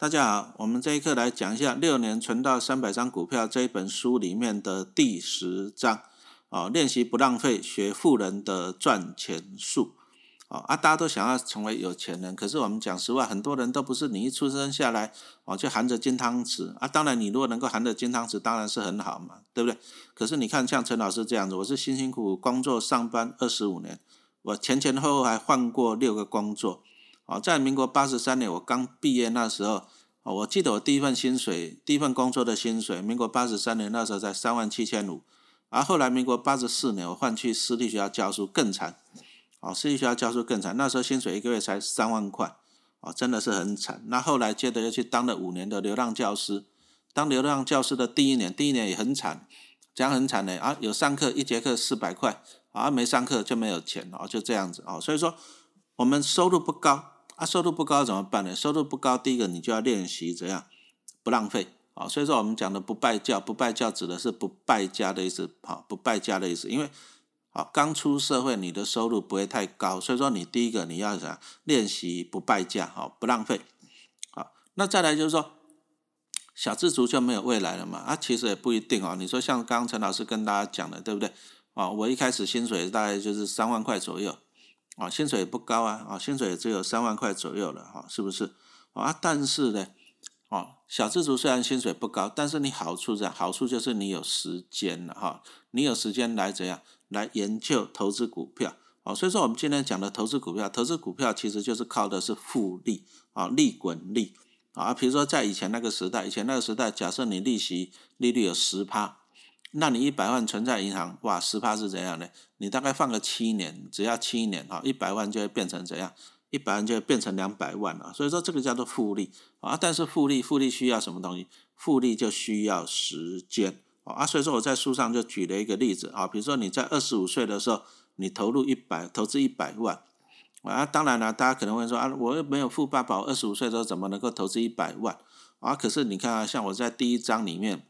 大家好，我们这一课来讲一下《六年存到三百张股票》这一本书里面的第十章，哦，练习不浪费，学富人的赚钱术。哦啊，大家都想要成为有钱人，可是我们讲实话，很多人都不是你一出生下来哦就含着金汤匙啊。当然，你如果能够含着金汤匙，当然是很好嘛，对不对？可是你看，像陈老师这样子，我是辛辛苦苦工作上班二十五年，我前前后后还换过六个工作。哦，在民国八十三年我刚毕业那时候，哦，我记得我第一份薪水，第一份工作的薪水，民国八十三年那时候才三万七千五，而后来民国八十四年我换去私立学校教书更惨，哦，私立学校教书更惨，那时候薪水一个月才三万块，哦，真的是很惨。那后来接着又去当了五年的流浪教师，当流浪教师的第一年，第一年也很惨，讲很惨的啊，有上课一节课四百块，啊，没上课就没有钱，哦，就这样子，哦，所以说我们收入不高。啊，收入不高怎么办呢？收入不高，第一个你就要练习怎样不浪费啊。所以说我们讲的不败教，不败教指的是不败家的意思，好，不败家的意思。因为好刚出社会，你的收入不会太高，所以说你第一个你要怎样练习不败家，好，不浪费。好，那再来就是说小资族就没有未来了嘛？啊，其实也不一定哦。你说像刚刚陈老师跟大家讲的，对不对？啊，我一开始薪水大概就是三万块左右。啊，薪水也不高啊，啊，薪水也只有三万块左右了，哈，是不是？啊，但是呢，哦，小资族虽然薪水不高，但是你好处在，好处就是你有时间了，哈，你有时间来怎样来研究投资股票，哦，所以说我们今天讲的投资股票，投资股票其实就是靠的是复利，啊，利滚利，啊，比如说在以前那个时代，以前那个时代，假设你利息利率有十趴。那你一百万存在银行，哇，十趴是怎样的？你大概放个七年，只要七年哈，一百万就会变成怎样？一百万就会变成两百万了。所以说这个叫做复利啊。但是复利，复利需要什么东西？复利就需要时间啊。所以说我在书上就举了一个例子啊，比如说你在二十五岁的时候，你投入一百，投资一百万啊。当然了，大家可能会说啊，我又没有富爸爸，二十五岁的时候怎么能够投资一百万啊？可是你看啊，像我在第一章里面。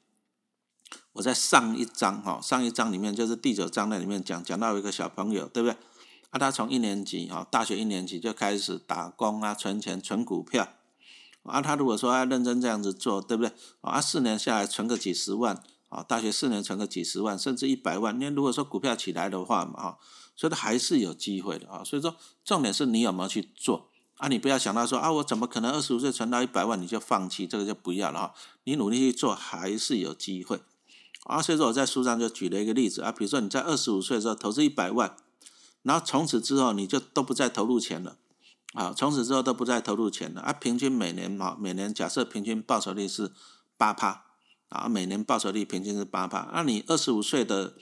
我在上一章哈，上一章里面就是第九章那里面讲讲到一个小朋友，对不对？啊，他从一年级啊，大学一年级就开始打工啊，存钱存股票。啊，他如果说要认真这样子做，对不对？啊，四年下来存个几十万，啊，大学四年存个几十万，甚至一百万。那如果说股票起来的话嘛，哈，所以他还是有机会的啊。所以说，重点是你有没有去做啊？你不要想到说啊，我怎么可能二十五岁存到一百万你就放弃，这个就不要了哈。你努力去做，还是有机会。啊，所以说我在书上就举了一个例子啊，比如说你在二十五岁的时候投资一百万，然后从此之后你就都不再投入钱了，啊，从此之后都不再投入钱了啊，平均每年嘛，每年假设平均报酬率是八趴，啊，每年报酬率平均是八趴，那你二十五岁的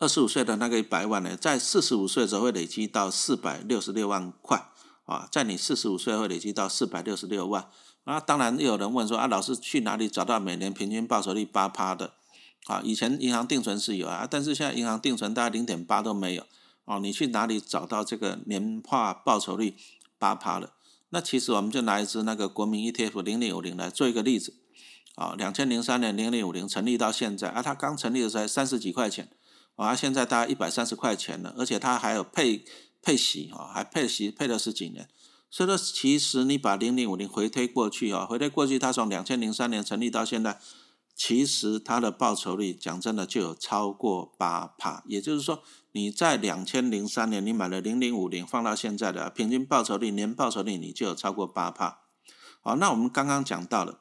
二十五岁的那个一百万呢，在四十五岁的时候会累积到四百六十六万块，啊，在你四十五岁会累积到四百六十六万。啊，当然又有人问说啊，老师去哪里找到每年平均报酬率八趴的？啊，以前银行定存是有啊，但是现在银行定存大概零点八都没有。哦，你去哪里找到这个年化报酬率八趴的？那其实我们就拿一支那个国民 ETF 零零五零来做一个例子。啊，两千零三年零零五零成立到现在，啊，它刚成立的时候三十几块钱，啊，现在大概一百三十块钱了，而且它还有配配息啊，还配息配了十几年。所以说，其实你把零零五零回推过去啊，回推过去，它从两千零三年成立到现在，其实它的报酬率讲真的就有超过八帕。也就是说，你在两千零三年你买了零零五零，放到现在的平均报酬率年报酬率你就有超过八帕。好，那我们刚刚讲到了，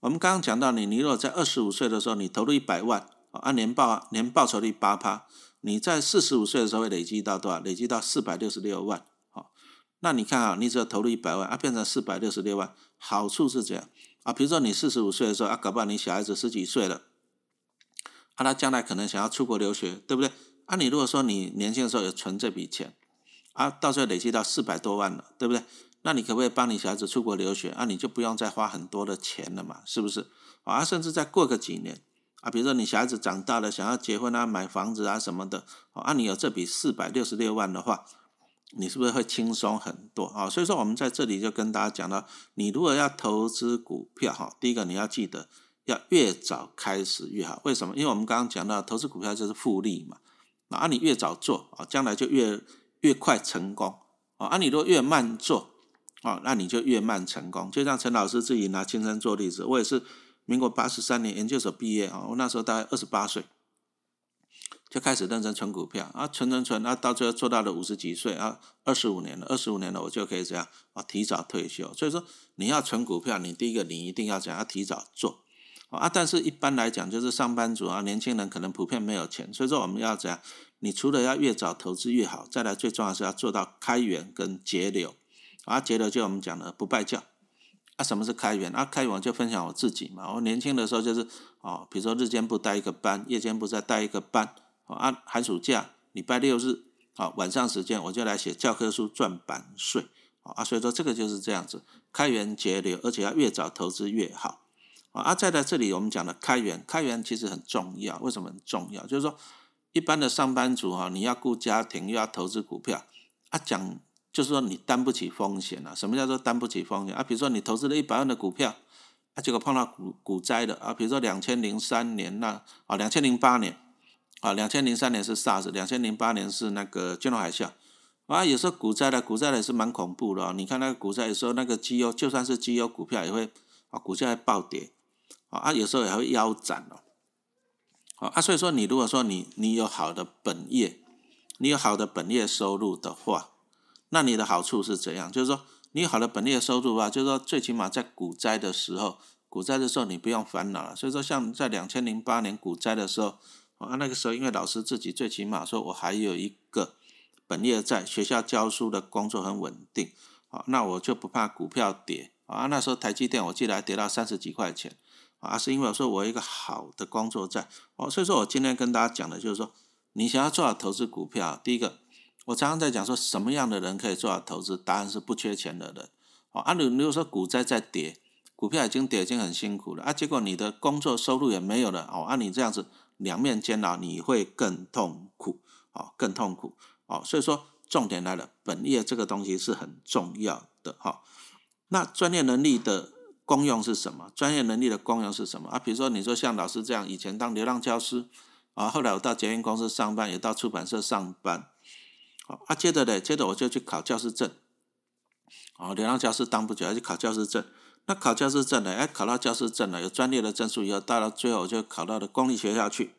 我们刚刚讲到你，你如果在二十五岁的时候你投入一百万，按年报年报酬率八帕，你在四十五岁的时候会累积到多少？累积到四百六十六万。那你看啊，你只要投入一百万啊，变成四百六十六万，好处是这样啊。比如说你四十五岁的时候啊，搞不好你小孩子十几岁了，啊，他将来可能想要出国留学，对不对？啊，你如果说你年轻的时候有存这笔钱，啊，到时候累积到四百多万了，对不对？那你可不可以帮你小孩子出国留学？啊，你就不用再花很多的钱了嘛，是不是？啊，甚至再过个几年，啊，比如说你小孩子长大了，想要结婚啊、买房子啊什么的，啊，你有这笔四百六十六万的话。你是不是会轻松很多啊？所以说我们在这里就跟大家讲到，你如果要投资股票哈，第一个你要记得要越早开始越好。为什么？因为我们刚刚讲到投资股票就是复利嘛，啊，你越早做啊，将来就越越快成功啊。啊，你如果越慢做啊，那你就越慢成功。就像陈老师自己拿亲身做例子，我也是民国八十三年研究所毕业啊，我那时候大概二十八岁，就开始认真存股票啊，存存存，啊，到最后做到了五十几岁啊，二十五年了，二十五年了，我就可以这样啊，提早退休。所以说，你要存股票，你第一个你一定要讲要提早做啊。但是一般来讲，就是上班族啊，年轻人可能普遍没有钱，所以说我们要怎样？你除了要越早投资越好，再来最重要是要做到开源跟节流。啊，节流就我们讲的不败教。啊，什么是开源？啊，开源就分享我自己嘛。我年轻的时候就是哦，比如说日间部带一个班，夜间部再带一个班。啊，寒暑假礼拜六日，啊，晚上时间我就来写教科书赚版税，啊，所以说这个就是这样子，开源节流，而且要越早投资越好，啊，再在这里我们讲的开源，开源其实很重要，为什么很重要？就是说，一般的上班族哈，你要顾家庭又要投资股票，啊，讲就是说你担不起风险啊。什么叫做担不起风险啊？比如说你投资了一百万的股票，啊，结果碰到股股灾的啊，比如说两千零三年那啊，两千零八年。啊，两千零三年是 SARS，两千零八年是那个金融海啸。啊，有时候股灾的，股灾的也是蛮恐怖的哦。你看那个股灾，有时候那个绩优，就算是绩优股票也会啊，股价会暴跌。啊啊，有时候也会腰斩哦。啊，所以说你如果说你你有好的本业，你有好的本业收入的话，那你的好处是怎样？就是说你有好的本业收入吧，就是说最起码在股灾的时候，股灾的时候你不用烦恼了。所以说像在两千零八年股灾的时候。啊，那个时候因为老师自己最起码说我还有一个本业在学校教书的工作很稳定，啊，那我就不怕股票跌啊。那时候台积电我记得还跌到三十几块钱，啊，是因为我说我有一个好的工作在，哦，所以说我今天跟大家讲的就是说，你想要做好投资股票，第一个我常常在讲说什么样的人可以做好投资，答案是不缺钱的人，哦，啊，你如果说股灾在跌，股票已经跌已经很辛苦了，啊，结果你的工作收入也没有了，哦，按你这样子。两面煎熬，你会更痛苦，哦，更痛苦，哦，所以说重点来了，本业这个东西是很重要的，哈。那专业能力的功用是什么？专业能力的功用是什么啊？比如说你说像老师这样，以前当流浪教师，啊，后来我到捷运公司上班，也到出版社上班，好，啊，接着呢，接着我就去考教师证，哦，流浪教师当不久，要去考教师证。那考教师证呢？哎，考到教师证了，有专业的证书以后，到了最后就考到了公立学校去。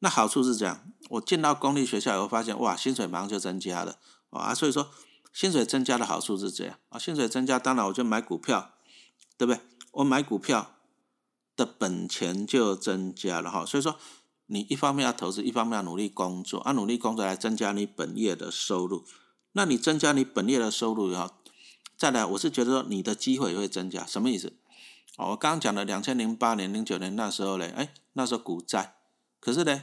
那好处是这样，我进到公立学校以后，发现哇，薪水马上就增加了啊。所以说，薪水增加的好处是这样啊。薪水增加，当然我就买股票，对不对？我买股票的本钱就增加了哈。所以说，你一方面要投资，一方面要努力工作，啊，努力工作来增加你本业的收入。那你增加你本业的收入以后，再来，我是觉得说你的机会会增加，什么意思？哦，我刚刚讲的两千零八年、零九年那时候嘞，哎，那时候股灾，可是呢，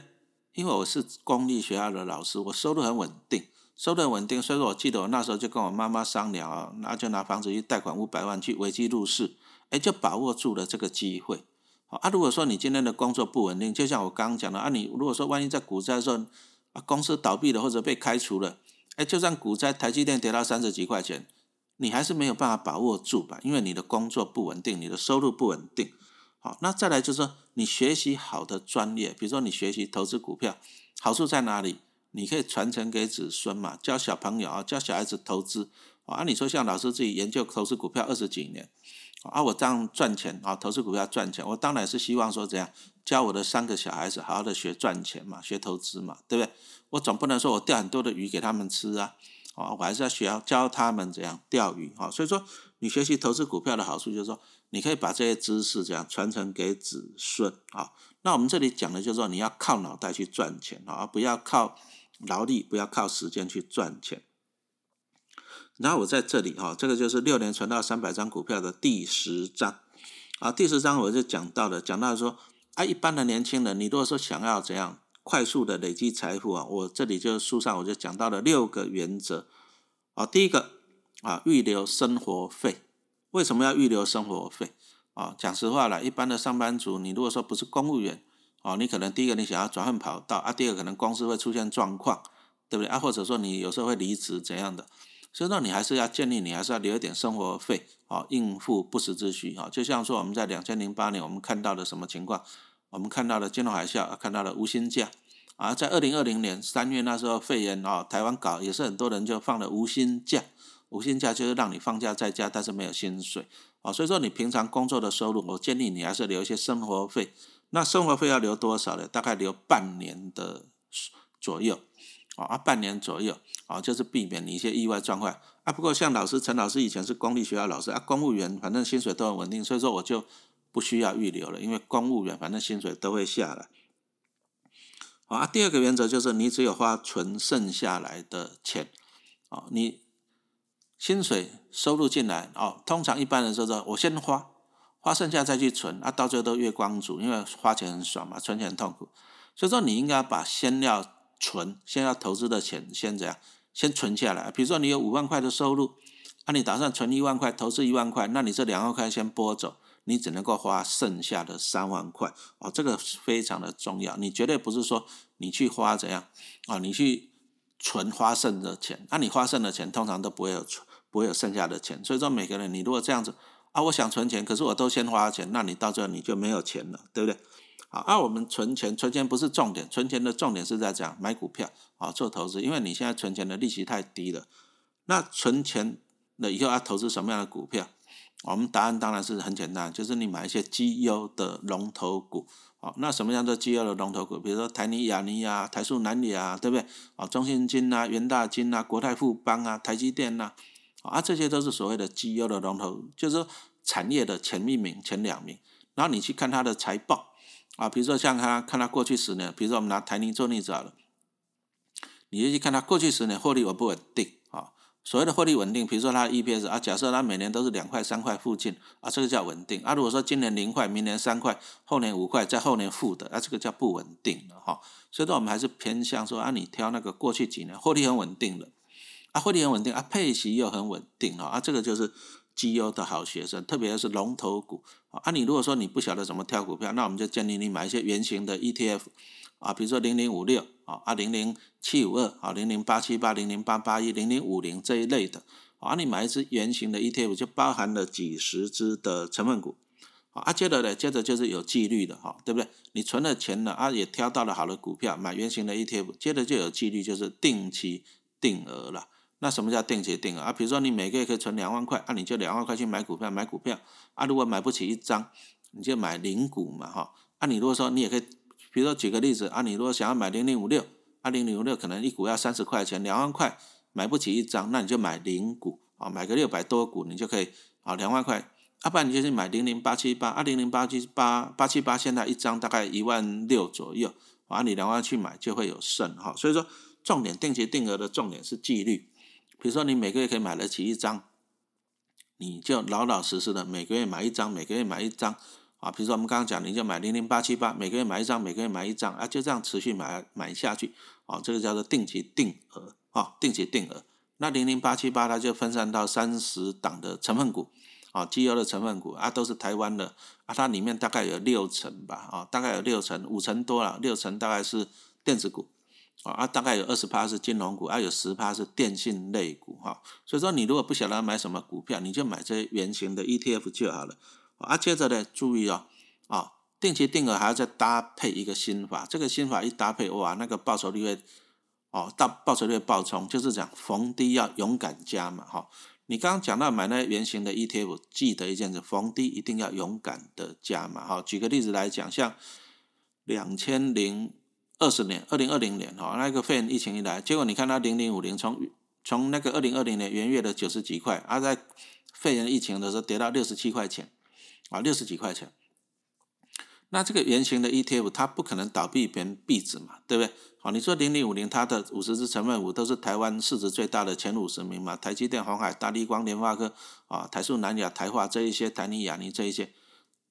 因为我是公立学校的老师，我收入很稳定，收入很稳定，所以说我记得我那时候就跟我妈妈商量啊，那就拿房子去贷款五百万去危机入市，哎，就把握住了这个机会。好啊，如果说你今天的工作不稳定，就像我刚刚讲的啊，你如果说万一在股灾的时候啊，公司倒闭了或者被开除了，哎，就算股灾，台积电跌到三十几块钱。你还是没有办法把握住吧，因为你的工作不稳定，你的收入不稳定。好，那再来就是说，你学习好的专业，比如说你学习投资股票，好处在哪里？你可以传承给子孙嘛，教小朋友啊，教小孩子投资。啊，你说像老师自己研究投资股票二十几年，啊，我这样赚钱啊，投资股票赚钱，我当然是希望说怎样教我的三个小孩子好好的学赚钱嘛，学投资嘛，对不对？我总不能说我钓很多的鱼给他们吃啊。啊，我还是要学教他们怎样钓鱼哈，所以说你学习投资股票的好处就是说，你可以把这些知识这样传承给子孙啊。那我们这里讲的就是说，你要靠脑袋去赚钱啊，而不要靠劳力，不要靠时间去赚钱。然后我在这里哈，这个就是六年存到三百张股票的第十章啊，第十章我就讲到了，讲到说啊，一般的年轻人，你如果说想要怎样？快速的累积财富啊！我这里就书上我就讲到了六个原则啊。第一个啊，预留生活费。为什么要预留生活费啊？讲实话了，一般的上班族，你如果说不是公务员啊，你可能第一个你想要转换跑道啊，第二个可能公司会出现状况，对不对啊？或者说你有时候会离职怎样的，所以说你还是要建立，你还是要留一点生活费啊，应付不时之需啊。就像说我们在两千零八年我们看到的什么情况？我们看到了金融海啸，看到了无薪假，啊，在二零二零年三月那时候肺炎啊，台湾搞也是很多人就放了无薪假，无薪假就是让你放假在家，但是没有薪水啊。所以说你平常工作的收入，我建议你还是留一些生活费。那生活费要留多少呢？大概留半年的左右啊，半年左右啊，就是避免你一些意外状况啊。不过像老师陈老师以前是公立学校老师啊，公务员反正薪水都很稳定，所以说我就不需要预留了，因为公务员反正薪水都会下来。啊，第二个原则就是你只有花存剩下来的钱，啊，你薪水收入进来，哦，通常一般人说说，我先花，花剩下再去存，啊，到最后都月光族，因为花钱很爽嘛，存钱很痛苦，所以说你应该把先要存、先要投资的钱先怎样，先存下来。比如说你有五万块的收入，啊，你打算存一万块，投资一万块，那你这两万块先拨走。你只能够花剩下的三万块哦，这个非常的重要。你绝对不是说你去花怎样啊？你去存花剩的钱，那你花剩的钱通常都不会有存，不会有剩下的钱。所以说每个人，你如果这样子啊，我想存钱，可是我都先花钱，那你到最后你就没有钱了，对不对？好，那我们存钱，存钱不是重点，存钱的重点是在讲买股票啊，做投资，因为你现在存钱的利息太低了。那存钱了以后要投资什么样的股票？我们答案当然是很简单，就是你买一些绩优的龙头股，好，那什么样的绩优的龙头股？比如说台泥、亚泥啊、台塑、南锂啊，对不对？啊，中信金啊、元大金啊、国泰富邦啊、台积电呐，啊，这些都是所谓的绩优的龙头，就是说产业的前一名、前两名。然后你去看它的财报，啊，比如说像它看它过去十年，比如说我们拿台泥做例子好了，你就去看它过去十年获利稳不稳定。所谓的获利稳定，比如说它的 EPS 啊，假设它每年都是两块三块附近啊，这个叫稳定啊。如果说今年零块，明年三块，后年五块，在后年负的啊，这个叫不稳定了哈。所以说我们还是偏向说啊，你挑那个过去几年获利很稳定的啊，获利很稳定啊，配息又很稳定啊，这个就是绩优的好学生，特别是龙头股啊。你如果说你不晓得怎么挑股票，那我们就建议你买一些圆形的 ETF。啊，比如说零零五六啊，啊零零七五二啊，零零八七八，零零八八一，零零五零这一类的，啊，你买一只圆形的 ETF 就包含了几十只的成分股，啊，接着呢，接着就是有纪律的哈，对不对？你存了钱了啊，也挑到了好的股票，买圆形的 ETF，接着就有纪律，就是定期定额了。那什么叫定期定额啊？比如说你每个月可以存两万块，啊，你就两万块去买股票，买股票，啊，如果买不起一张，你就买零股嘛，哈，啊，你如果说你也可以。比如说举个例子啊，你如果想要买零零五六，啊零零五六可能一股要三十块钱，两万块买不起一张，那你就买零股啊，买个六百多股，你就可以啊两万块，要不然你就去买零零八七八，啊零零八七八八七八现在一张大概一万六左右，啊你两万去买就会有剩哈，所以说重点定期定额的重点是纪律，比如说你每个月可以买得起一张，你就老老实实的每个月买一张，每个月买一张。啊，比如说我们刚刚讲，你就买零零八七八，每个月买一张，每个月买一张，啊，就这样持续买买下去，啊，这个叫做定期定额，啊，定期定额。那零零八七八它就分散到三十档的成分股，啊，绩优的成分股，啊，都是台湾的，啊，它里面大概有六成吧，啊，大概有六成，五成多了，六成大概是电子股，啊，大概有二十趴是金融股，啊，有十趴是电信类股，哈，所以说你如果不晓得买什么股票，你就买这些圆形的 ETF 就好了。啊，接着呢，注意哦，啊，定期定额还要再搭配一个新法，这个新法一搭配，哇，那个报酬率会，哦，大报酬率爆冲，就是讲逢低要勇敢加嘛，哈。你刚刚讲到买那圆形的 ETF，记得一件事，逢低一定要勇敢的加嘛，哈。举个例子来讲，像两千零二十年，二零二零年，哈，那个肺炎疫情一来，结果你看它零零五零从从那个二零二零年元月的九十几块，而在肺炎疫情的时候跌到六十七块钱。啊，六十几块钱，那这个圆形的 ETF 它不可能倒闭别人壁纸嘛，对不对？好，你说零零五零它的五十只成分股都是台湾市值最大的前五十名嘛，台积电、红海、大立光、联发科啊、台塑、南亚、台化这一些，台泥、亚泥这一些，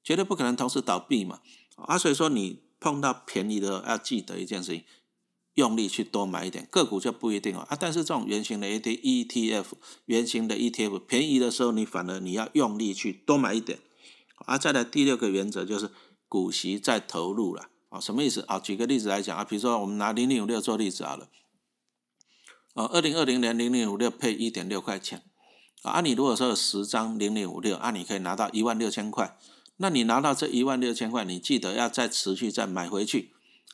绝对不可能同时倒闭嘛。啊，所以说你碰到便宜的要记得一件事情，用力去多买一点个股就不一定哦。啊，但是这种圆形的 ETF，圆形的 ETF 便宜的时候，你反而你要用力去多买一点。啊，再来第六个原则就是股息再投入了啊，什么意思啊？举个例子来讲啊，比如说我们拿零零五六做例子好了，呃，二零二零年零零五六配一点六块钱啊，你如果说有十张零零五六，啊，你可以拿到一万六千块，那你拿到这一万六千块，你记得要再持续再买回去，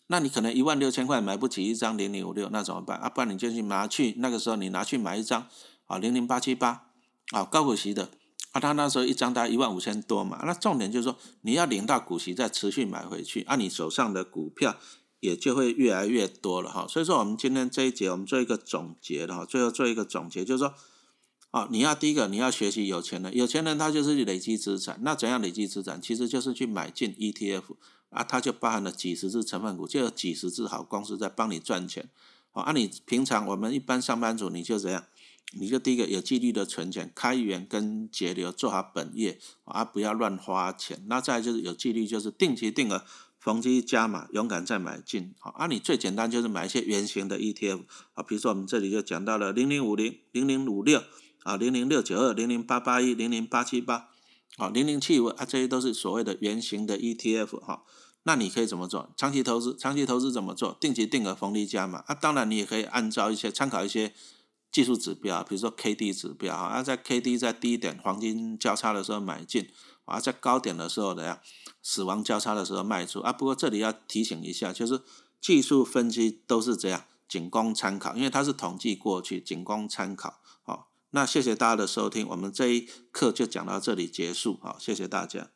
那你可能一万六千块买不起一张零零五六，那怎么办啊？不然你就去拿去那个时候你拿去买一张。啊，零零八七八，啊，高股息的，啊，他那时候一张大概一万五千多嘛，那重点就是说你要领到股息再持续买回去，啊，你手上的股票也就会越来越多了哈。所以说我们今天这一节我们做一个总结的哈，最后做一个总结就是说。啊，你要第一个，你要学习有钱人，有钱人他就是累积资产。那怎样累积资产？其实就是去买进 ETF 啊，它就包含了几十只成分股，就有几十只好公司在帮你赚钱。啊，你平常我们一般上班族，你就怎样？你就第一个有纪律的存钱，开源跟节流，做好本业啊，不要乱花钱。那再就是有纪律，就是定期定额逢低加码，勇敢再买进。好，啊，你最简单就是买一些圆形的 ETF 啊，比如说我们这里就讲到了零零五零、零零五六。啊，零零六九二、零零八八一、零零八七八，啊，零零七五啊，这些都是所谓的圆形的 ETF 哈。那你可以怎么做？长期投资，长期投资怎么做？定期定额逢低加码啊。当然，你也可以按照一些参考一些技术指标，比如说 K D 指标啊，在 K D 在低点黄金交叉的时候买进，啊，在高点的时候怎样？死亡交叉的时候卖出啊。不过这里要提醒一下，就是技术分析都是这样，仅供参考，因为它是统计过去，仅供参考。好那谢谢大家的收听，我们这一课就讲到这里结束，好，谢谢大家。